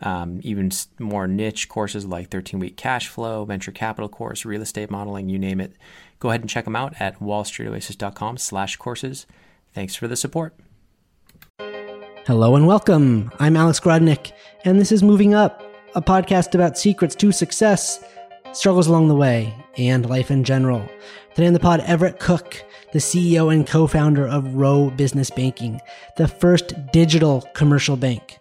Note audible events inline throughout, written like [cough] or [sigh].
um, even more niche courses like 13 week cash flow, venture capital course, real estate modeling, you name it Go ahead and check them out at wallstreetoasis.com slash courses. Thanks for the support. Hello and welcome. I'm Alex Grodnick, and this is Moving Up, a podcast about secrets to success, struggles along the way, and life in general. Today on the pod, Everett Cook, the CEO and co founder of Rho Business Banking, the first digital commercial bank.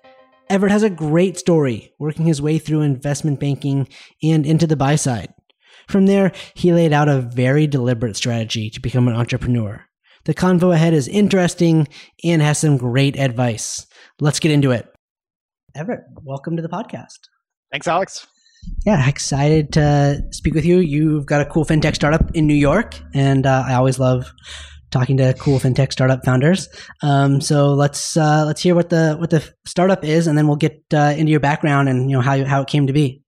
Everett has a great story working his way through investment banking and into the buy side. From there, he laid out a very deliberate strategy to become an entrepreneur. The convo ahead is interesting and has some great advice. Let's get into it. Everett, welcome to the podcast. Thanks, Alex. Yeah, excited to speak with you. You've got a cool fintech startup in New York, and uh, I always love talking to cool fintech startup founders. Um, so let's uh, let's hear what the what the startup is, and then we'll get uh, into your background and you know how how it came to be.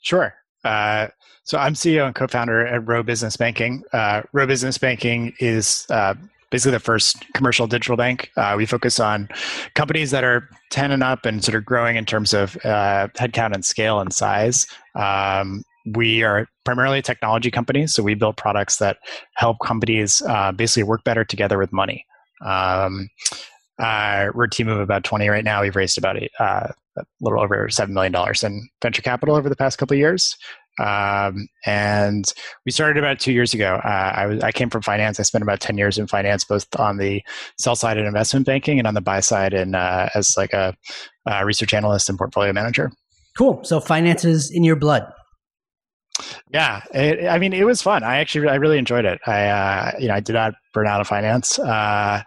Sure. Uh, so I'm CEO and co-founder at Rho Business Banking. Uh, Rho Business Banking is uh, basically the first commercial digital bank. Uh, we focus on companies that are 10 and up and sort of growing in terms of uh, headcount and scale and size. Um, we are primarily a technology company, so we build products that help companies uh, basically work better together with money. Um, uh, we're a team of about 20 right now. We've raised about a, uh, a little over $7 million in venture capital over the past couple of years. Um, and we started about two years ago. Uh, I was I came from finance. I spent about ten years in finance, both on the sell side in investment banking and on the buy side and uh, as like a, a, research analyst and portfolio manager. Cool. So finance is in your blood. Yeah, it, I mean, it was fun. I actually I really enjoyed it. I uh, you know I did not burn out of finance. Uh,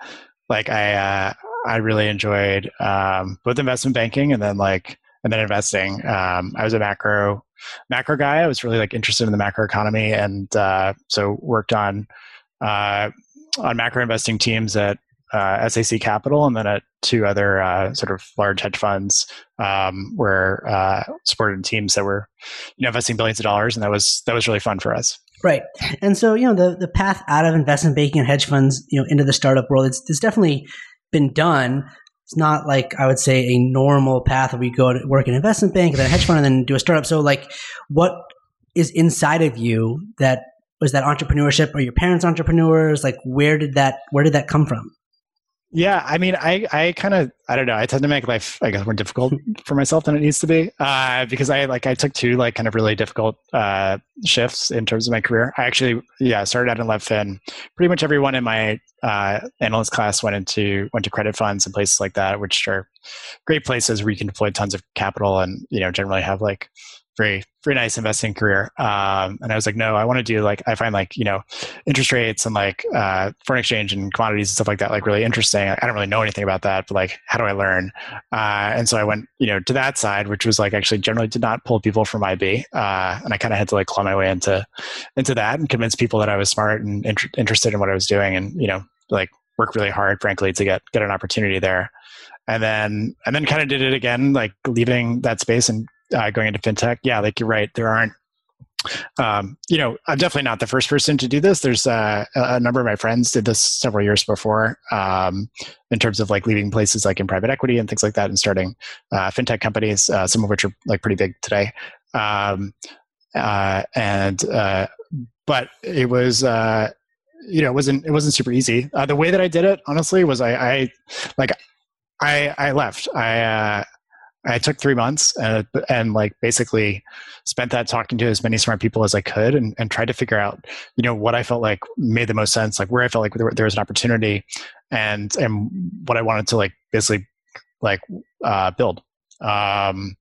like I uh, I really enjoyed um, both investment banking and then like and then investing. Um, I was a macro macro guy. I was really like interested in the macro economy, and uh, so worked on uh, on macro investing teams at uh, SAC Capital, and then at two other uh, sort of large hedge funds, um, where uh, supported teams that were you know investing billions of dollars, and that was that was really fun for us. Right, and so you know the the path out of investment banking and hedge funds, you know, into the startup world, it's, it's definitely been done it's not like I would say a normal path where you go to work in investment bank, then a hedge fund, and then do a startup. So, like, what is inside of you that was that entrepreneurship? Are your parents entrepreneurs? Like, where did that where did that come from? Yeah, I mean, I, I kind of, I don't know. I tend to make life, I guess, more difficult [laughs] for myself than it needs to be, uh, because I like, I took two like kind of really difficult uh, shifts in terms of my career. I actually, yeah, started out in left LevFin. Pretty much everyone in my uh, analyst class went into went to credit funds and places like that, which are great places where you can deploy tons of capital and you know generally have like very very nice investing career. Um, and i was like no i want to do like i find like you know interest rates and like uh, foreign exchange and commodities and stuff like that like really interesting. I don't really know anything about that but like how do i learn? Uh, and so i went you know to that side which was like actually generally did not pull people from ib uh, and i kind of had to like claw my way into into that and convince people that i was smart and inter- interested in what i was doing and you know like work really hard frankly to get get an opportunity there. And then and then kind of did it again like leaving that space and uh, going into fintech, yeah, like you're right. There aren't, um, you know, I'm definitely not the first person to do this. There's uh, a number of my friends did this several years before, um, in terms of like leaving places like in private equity and things like that, and starting uh, fintech companies, uh, some of which are like pretty big today. Um, uh, and uh, but it was you know it wasn't it wasn't super easy. the way that I did it, honestly, was I, I like I I left. I I took three months and, and like basically spent that talking to as many smart people as I could and, and tried to figure out, you know, what I felt like made the most sense, like where I felt like there, there was an opportunity and, and what I wanted to like basically like uh, build. Um,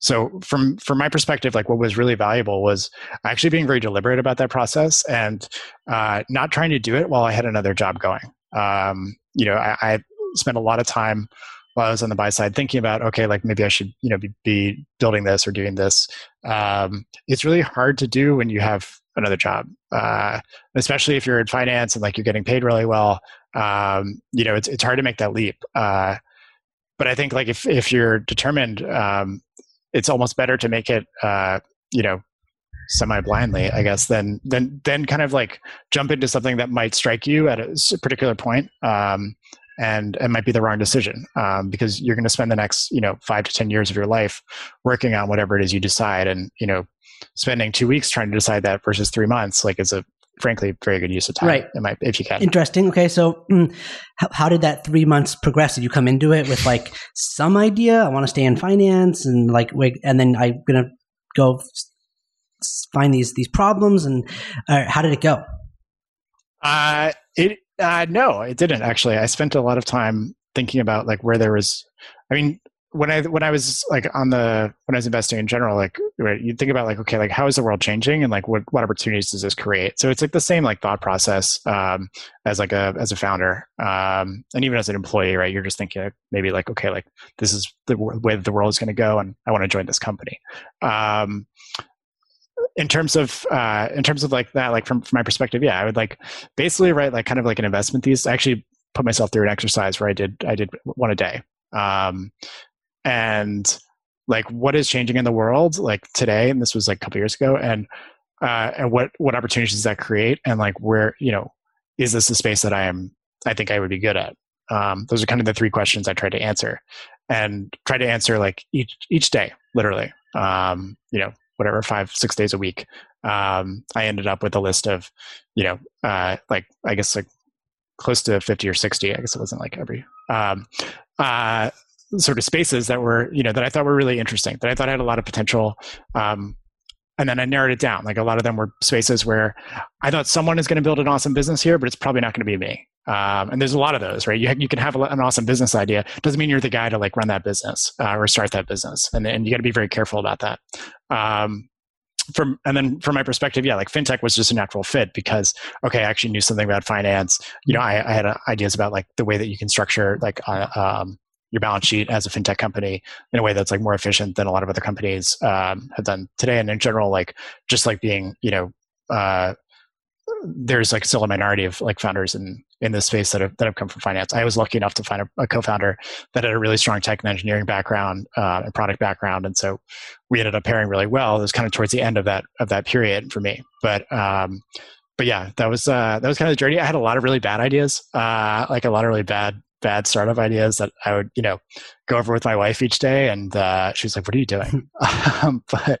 so from from my perspective, like what was really valuable was actually being very deliberate about that process and uh, not trying to do it while I had another job going. Um, you know, I, I spent a lot of time while I was on the buy side thinking about, okay, like maybe I should, you know, be, be building this or doing this. Um, it's really hard to do when you have another job, uh, especially if you're in finance and like you're getting paid really well. Um, you know, it's it's hard to make that leap. Uh, but I think like if if you're determined, um, it's almost better to make it, uh, you know, semi blindly, I guess, then then then kind of like jump into something that might strike you at a particular point, um, and it might be the wrong decision um, because you're going to spend the next you know five to ten years of your life working on whatever it is you decide, and you know spending two weeks trying to decide that versus three months like is a frankly very good use of time right. might, if you can. Interesting. Okay so mm, how, how, did that three months progress? Did you come into it with like some idea i want to stay in finance and like wait and then i'm gonna go find these these problems and uh, how did it go? Uh it uh no it didn't actually i spent a lot of time thinking about like where there was i mean when I when I was like on the when I was investing in general, like right, you think about like okay, like how is the world changing and like what what opportunities does this create? So it's like the same like thought process um, as like a as a founder um, and even as an employee, right? You're just thinking maybe like okay, like this is the way that the world is going to go, and I want to join this company. Um, in terms of uh, in terms of like that, like from from my perspective, yeah, I would like basically write like kind of like an investment thesis. I actually put myself through an exercise where I did I did one a day. Um, and like what is changing in the world like today and this was like a couple years ago and uh, and what what opportunities does that create and like where you know is this a space that i am i think i would be good at um, those are kind of the three questions i tried to answer and try to answer like each each day literally um, you know whatever five six days a week um, i ended up with a list of you know uh, like i guess like close to 50 or 60 i guess it wasn't like every um, uh, sort of spaces that were you know that I thought were really interesting that I thought had a lot of potential. Um, and then I narrowed it down. Like a lot of them were spaces where I thought someone is going to build an awesome business here, but it's probably not going to be me. Um, and there's a lot of those, right? You, you can have an awesome business idea. Doesn't mean you're the guy to like run that business uh, or start that business. And, and you got to be very careful about that. Um, from and then from my perspective, yeah, like fintech was just a natural fit because okay, I actually knew something about finance. You know, I, I had uh, ideas about like the way that you can structure like uh, um, your balance sheet as a fintech company in a way that's like more efficient than a lot of other companies um, have done today. And in general, like just like being, you know, uh, there's like still a minority of like founders in in this space that have that have come from finance. I was lucky enough to find a, a co-founder that had a really strong tech and engineering background uh, and product background, and so we ended up pairing really well. It was kind of towards the end of that of that period for me, but. Um, but yeah, that was uh, that was kind of the journey. I had a lot of really bad ideas, uh, like a lot of really bad bad startup ideas that I would, you know, go over with my wife each day, and uh, she's like, "What are you doing?" [laughs] um, but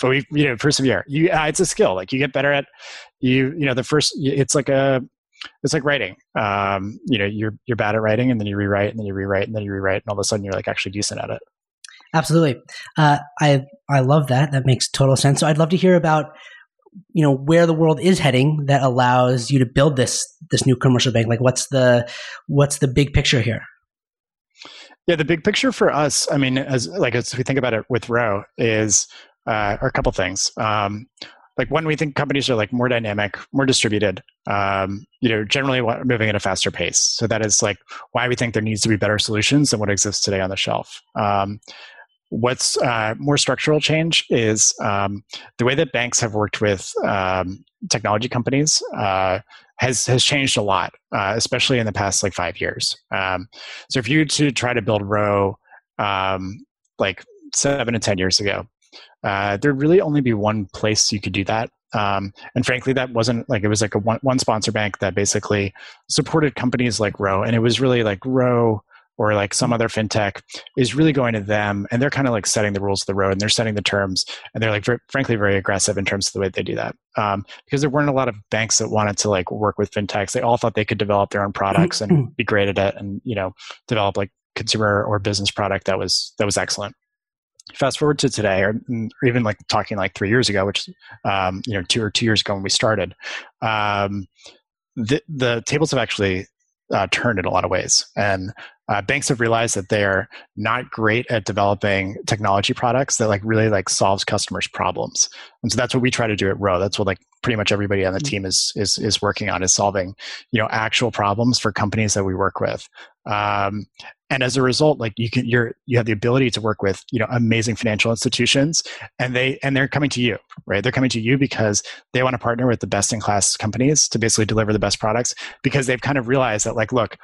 but we, you know, persevere. You, uh, it's a skill. Like you get better at you. You know, the first, it's like a, it's like writing. Um, you know, you're you're bad at writing, and then you rewrite, and then you rewrite, and then you rewrite, and all of a sudden you're like actually decent at it. Absolutely, uh, I I love that. That makes total sense. So I'd love to hear about you know where the world is heading that allows you to build this this new commercial bank? Like what's the what's the big picture here? Yeah the big picture for us i mean as like as we think about it with Rho is uh, are a couple things. Um, like when we think companies are like more dynamic more distributed. Um, you know generally moving at a faster pace. So that is like why we think there needs to be better solutions than what exists today on the shelf. Um, What's uh, more structural change is um, the way that banks have worked with um, technology companies uh, has has changed a lot, uh, especially in the past like five years. Um, so if you to try to build Rho um, like seven to ten years ago, uh, there'd really only be one place you could do that. Um, and frankly, that wasn't like it was like a one, one sponsor bank that basically supported companies like Rho, and it was really like Rho or like some other fintech is really going to them and they're kind of like setting the rules of the road and they're setting the terms and they're like very, frankly very aggressive in terms of the way they do that. Um, because there weren't a lot of banks that wanted to like work with fintechs. They all thought they could develop their own products and [clears throat] be great at it and you know develop like consumer or business product that was that was excellent. Fast forward to today or, or even like talking like three years ago which um, you know two or two years ago when we started um, the, the tables have actually uh, turned in a lot of ways and uh, banks have realized that they're not great at developing technology products that like really like solves customers problems. And so that's what we try to do at Rho that's what like pretty much everybody on the mm-hmm. team is is is working on is solving you know actual problems for companies that we work with. Um, and as a result like you can you're you have the ability to work with you know amazing financial institutions and they and they're coming to you right? They're coming to you because they want to partner with the best in class companies to basically deliver the best products because they've kind of realized that like look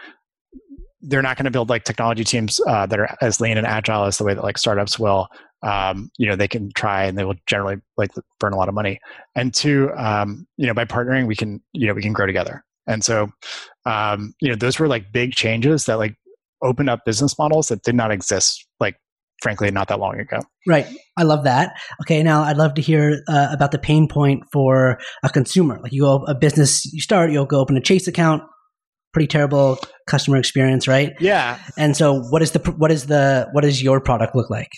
they're not going to build like technology teams uh, that are as lean and agile as the way that like startups will. Um, you know they can try and they will generally like burn a lot of money. And two um, you know by partnering we can you know we can grow together. And so um, you know those were like big changes that like opened up business models that did not exist like frankly not that long ago. Right. I love that. Okay now i'd love to hear uh, about the pain point for a consumer. Like you go a business you start you'll go open a chase account pretty terrible customer experience right yeah and so what is the what is the what does your product look like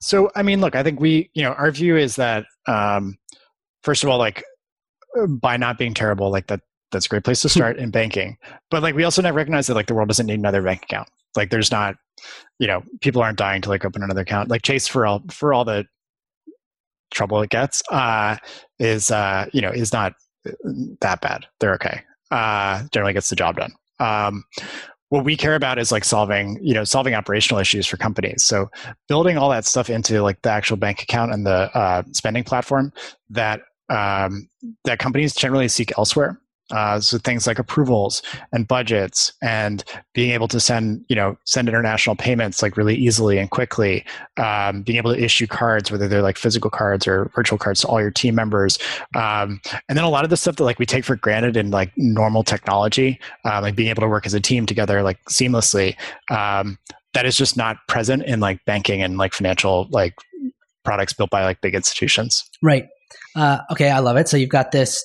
so i mean look i think we you know our view is that um first of all like by not being terrible like that that's a great place to start in banking. But like we also never recognize that like the world doesn't need another bank account. Like there's not, you know, people aren't dying to like open another account. Like Chase for all for all the trouble it gets, uh, is uh, you know, is not that bad. They're okay. Uh generally gets the job done. Um what we care about is like solving you know solving operational issues for companies so building all that stuff into like the actual bank account and the uh, spending platform that um, that companies generally seek elsewhere uh, so things like approvals and budgets and being able to send, you know, send international payments like really easily and quickly, um, being able to issue cards, whether they're like physical cards or virtual cards to all your team members. Um, and then a lot of the stuff that like we take for granted in like normal technology, uh, like being able to work as a team together like seamlessly, um, that is just not present in like banking and like financial like products built by like big institutions. Right. Uh, okay, I love it. So you've got this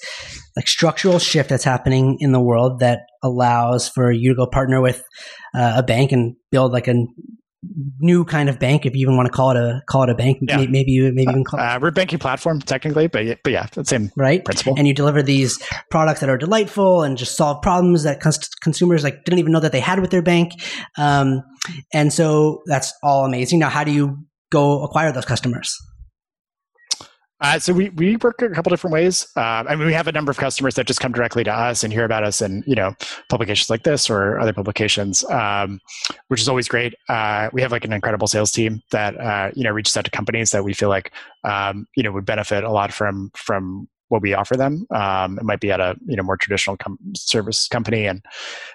like structural shift that's happening in the world that allows for you to go partner with uh, a bank and build like a new kind of bank, if you even want to call it a call it a bank. Yeah. Maybe you maybe even call uh, we're a banking platform technically, but but yeah, the same right principle. And you deliver these products that are delightful and just solve problems that cons- consumers like didn't even know that they had with their bank. Um, and so that's all amazing. Now, how do you go acquire those customers? Uh, so we, we work a couple different ways. Uh, I mean, we have a number of customers that just come directly to us and hear about us in you know publications like this or other publications, um, which is always great. Uh, we have like an incredible sales team that uh, you know reaches out to companies that we feel like um, you know would benefit a lot from from what we offer them. Um, it might be at a you know more traditional com- service company and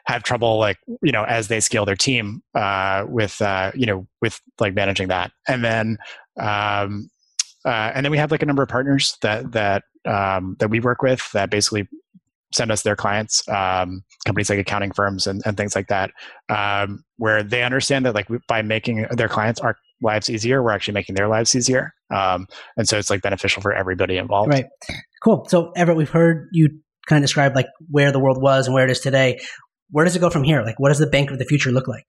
have trouble like you know as they scale their team uh, with uh, you know with like managing that, and then um, uh, and then we have like a number of partners that that um, that we work with that basically send us their clients, um, companies like accounting firms and, and things like that, um, where they understand that like by making their clients our lives easier, we're actually making their lives easier, um, and so it's like beneficial for everybody involved. Right. Cool. So Everett, we've heard you kind of describe like where the world was and where it is today. Where does it go from here? Like, what does the bank of the future look like?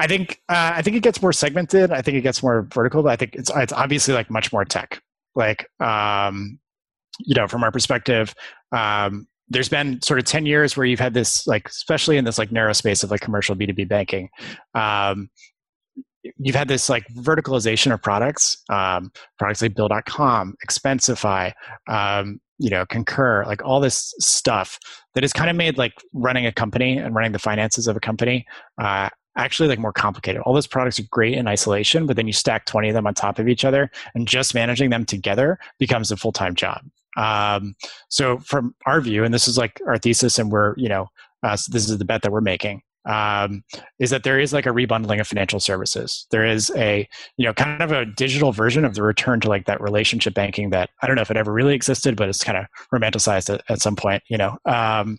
I think uh, I think it gets more segmented. I think it gets more vertical. But I think it's it's obviously like much more tech. Like um, you know, from our perspective, um, there's been sort of 10 years where you've had this like especially in this like narrow space of like commercial b2b banking um, you've had this like verticalization of products um, products like bill.com expensify um, you know concur like all this stuff that has kind of made like running a company and running the finances of a company uh, actually like more complicated. All those products are great in isolation, but then you stack 20 of them on top of each other and just managing them together becomes a full-time job. Um, so from our view, and this is like our thesis and we're, you know, uh, so this is the bet that we're making um, is that there is like a rebundling of financial services. There is a, you know, kind of a digital version of the return to like that relationship banking that I don't know if it ever really existed, but it's kind of romanticized at, at some point, you know. Um,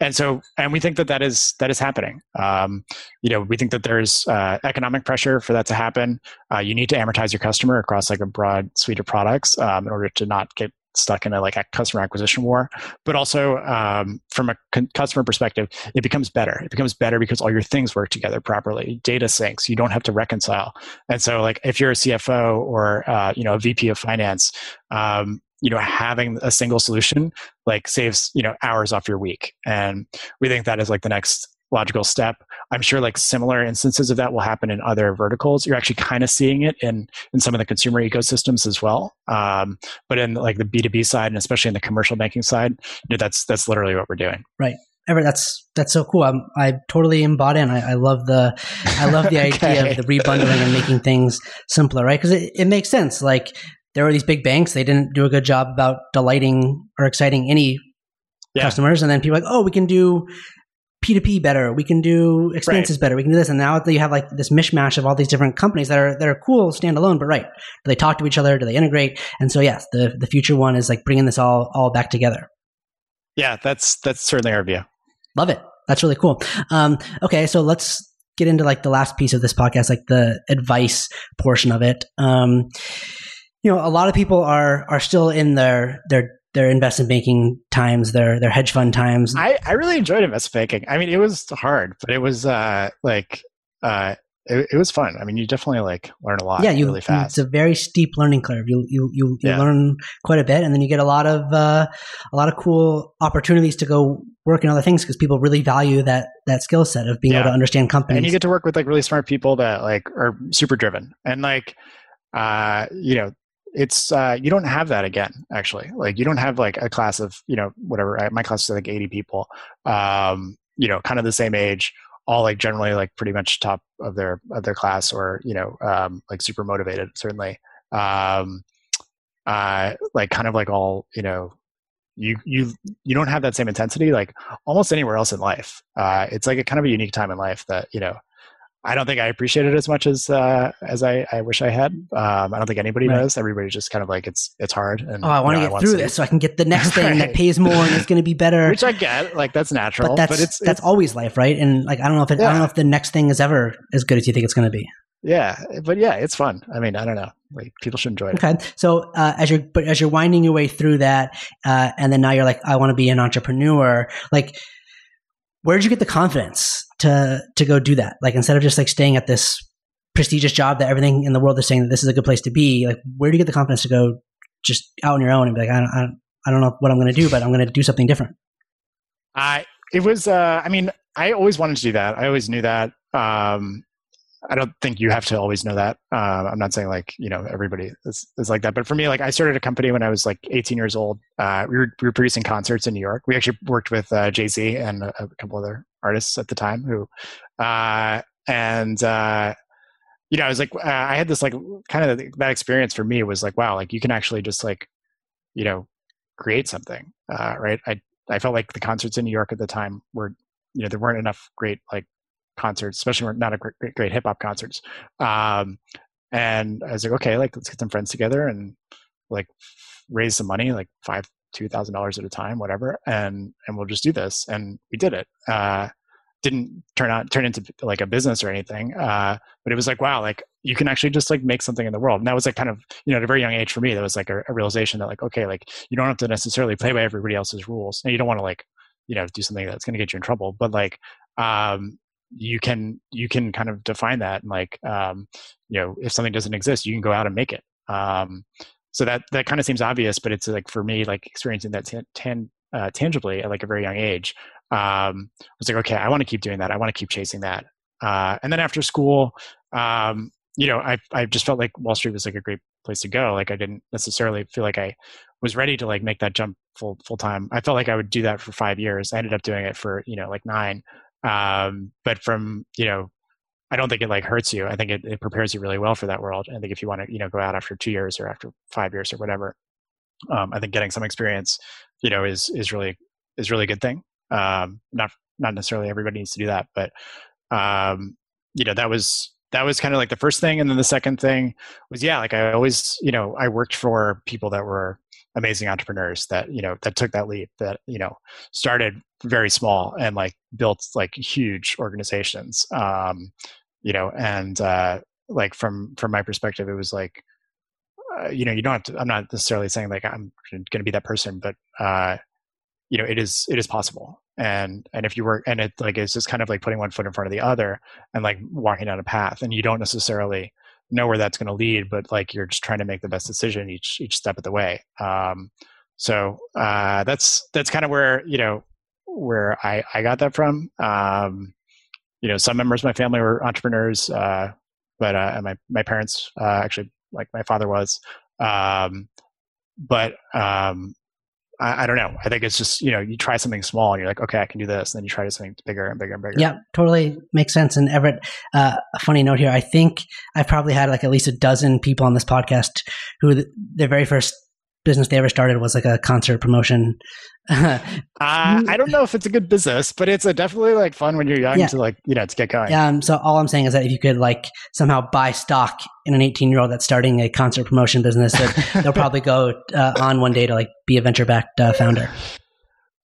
and so, and we think that that is that is happening. Um, you know, we think that there's uh, economic pressure for that to happen. Uh, you need to amortize your customer across like a broad suite of products um, in order to not get stuck in a like a customer acquisition war. But also um, from a customer perspective it becomes better. It becomes better because all your things work together properly. Data syncs. You don't have to reconcile. And so like if you're a cfo or uh, you know a vp of finance um, you know having a single solution like saves you know hours off your week. And we think that is like the next logical step I'm sure like similar instances of that will happen in other verticals. You're actually kind of seeing it in in some of the consumer ecosystems as well. Um, but in like the B2B side and especially in the commercial banking side, you know, that's that's literally what we're doing. Right. Ever, that's that's so cool. I'm, I totally am bought in. I, I love the I love the Okay. [laughs] idea of the rebundling and making things simpler, right? Because it, it makes sense. Like there were these big banks, they didn't do a good job about delighting or exciting any Yeah. customers, and then people are like, oh, we can do P2P better, we can do expenses better, we can do this, and now that you have like this mishmash of all these different companies that are that are cool standalone, but right, do they talk to each other? Do they integrate? And so yes, the the future one is like bringing this all all back together. Yeah, that's that's certainly our view. Love it. That's really cool. Um, okay, so let's get into like the last piece of this podcast, like the advice portion of it. Um, you know, a lot of people are are still in their their their investment banking times, their their hedge fund times. I, I really enjoyed investment banking. I mean, it was hard, but it was uh, like uh, it, it was fun. I mean, you definitely like learn a lot yeah, you, really fast. It's a very steep learning curve. You you you, you Yeah. learn quite a bit, and then you get a lot of uh, a lot of cool opportunities to go work in other things because people really value that that skill set of being able to understand companies. and you get to work with like really smart people that like are super driven and like uh you know it's uh you don't have that again actually. Like you don't have like a class of you know whatever I- my class is like 80 people um you know kind of the same age all like generally like pretty much top of their of their class or you know um like super motivated certainly. Um uh like kind of like all you know you you you don't have that same intensity like almost anywhere else in life. Uh it's like a kind of a unique time in life that you know I don't think I appreciate it as much as uh, as I, I wish I had. Um, I don't think anybody Right. does. Everybody's just kind of like it's it's hard. And Oh, I want you to know, get through this so I can get the next [laughs] thing that pays more and it's going to be better. [laughs] which I get. Like that's natural, but that's it's that's it's, always life, right? And like I don't know if it, I don't know if the next thing is ever as good as you think it's going to be. yeah. But yeah, it's fun. I mean, I don't know. Like people should enjoy it. Okay, so uh, as you're but as you're winding your way through that, uh, and then now you're like, I want to be an entrepreneur. Like, where did you get the confidence to to go do that? Like instead of just like staying at this prestigious job that everything in the world is saying that this is a good place to be. Like, where do you get the confidence to go just out on your own and be like, I don't, I don't, I don't know what I'm going to do, but I'm going to do something different. I it was. Uh, I mean, I always wanted to do that. I always knew that. Um, I don't think you have to always know that. Um, I'm not saying like you know everybody is, is like that, but for me, like I started a company when I was like 18 years old. Uh, we were we were producing concerts in New York. We actually worked with uh, Jay Z and a, a couple other artists at the time who, uh, and uh, you know, I was like, uh, I had this like kind of that experience for me was like, wow, like you can actually just like, you know, create something, uh, right? I I felt like the concerts in New York at the time were, you know, there weren't enough great like concerts, especially weren't a great, great, great hip hop concerts. Um, and I was like, okay, like let's get some friends together and like raise some money, like five, two thousand dollars at a time, whatever, and and we'll just do this. And we did it. Uh, didn't turn out turn into like a business or anything, uh, but it was like, wow, like you can actually just like make something in the world. And that was like kind of you know at a very young age for me, that was like a, a realization that like okay, like you don't have to necessarily play by everybody else's rules, and you don't want to like you know do something that's going to get you in trouble, but like um, you can you can kind of define that and like um, you know if something doesn't exist you can go out and make it. Um, so that that kind of seems obvious but it's like for me like experiencing that tan- tan- uh, tangibly at like a very young age um, I was like okay I want to keep doing that. I want to keep chasing that. Uh, and then after school um, you know I I just felt like Wall Street was like a great place to go. Like I didn't necessarily feel like I was ready to like make that jump full full time. I felt like I would do that for five years. I ended up doing it for you know like nine um, but from you know i don't think it like hurts you. I think it, it prepares you really well for that world. I think if you want to you know go out after two years or after five years or whatever um, i think getting some experience you know is is really is really a good thing. Um, not not necessarily everybody needs to do that but um, you know that was that was kind of like the first thing. And then the second thing was yeah like i always you know i worked for people that were amazing entrepreneurs that you know that took that leap that you know started very small and like built like huge organizations. Um you know and uh like from from my perspective it was like uh, you know you don't have to i'm not necessarily saying like i'm to be that person but uh you know it is it is possible. And and if you work and it like it's just kind of like putting one foot in front of the other and like walking down a path and you don't necessarily know where that's going to lead but like you're just trying to make the best decision each each step of the way um so uh that's that's kind of where you know where i i got that from um you know, some members of my family were entrepreneurs, uh, but uh, my my parents uh, actually, like my father was. Um, but um, I, I, don't know. I think it's just you know you try something small and you're like, okay, I can do this, and then you try something bigger and bigger and bigger. Yeah, totally makes sense. And Everett, uh, a funny note here. I think I've probably had like at least a dozen people on this podcast who their very first business they ever started was like a concert promotion. [laughs] uh, I don't know if it's a good business, but it's a definitely like fun when you're young yeah. to like you know to get going. Um, so all I'm saying is that if you could like somehow buy stock in an 18 year old that's starting a concert promotion business, that [laughs] they'll probably go uh, on one day to like be a venture backed uh, founder.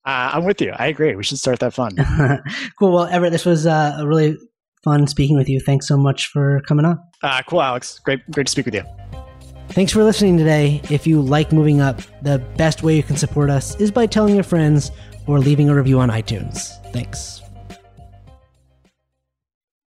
Uh, I'm with you. I agree. We should start that fun. [laughs] cool. Well, Everett, this was uh, a really fun speaking with you. Thanks so much for coming on. Uh, cool, Alex. Great, great to speak with you. Thanks for listening today. If you like moving up, the best way you can support us is by telling your friends or leaving a review on iTunes. Thanks.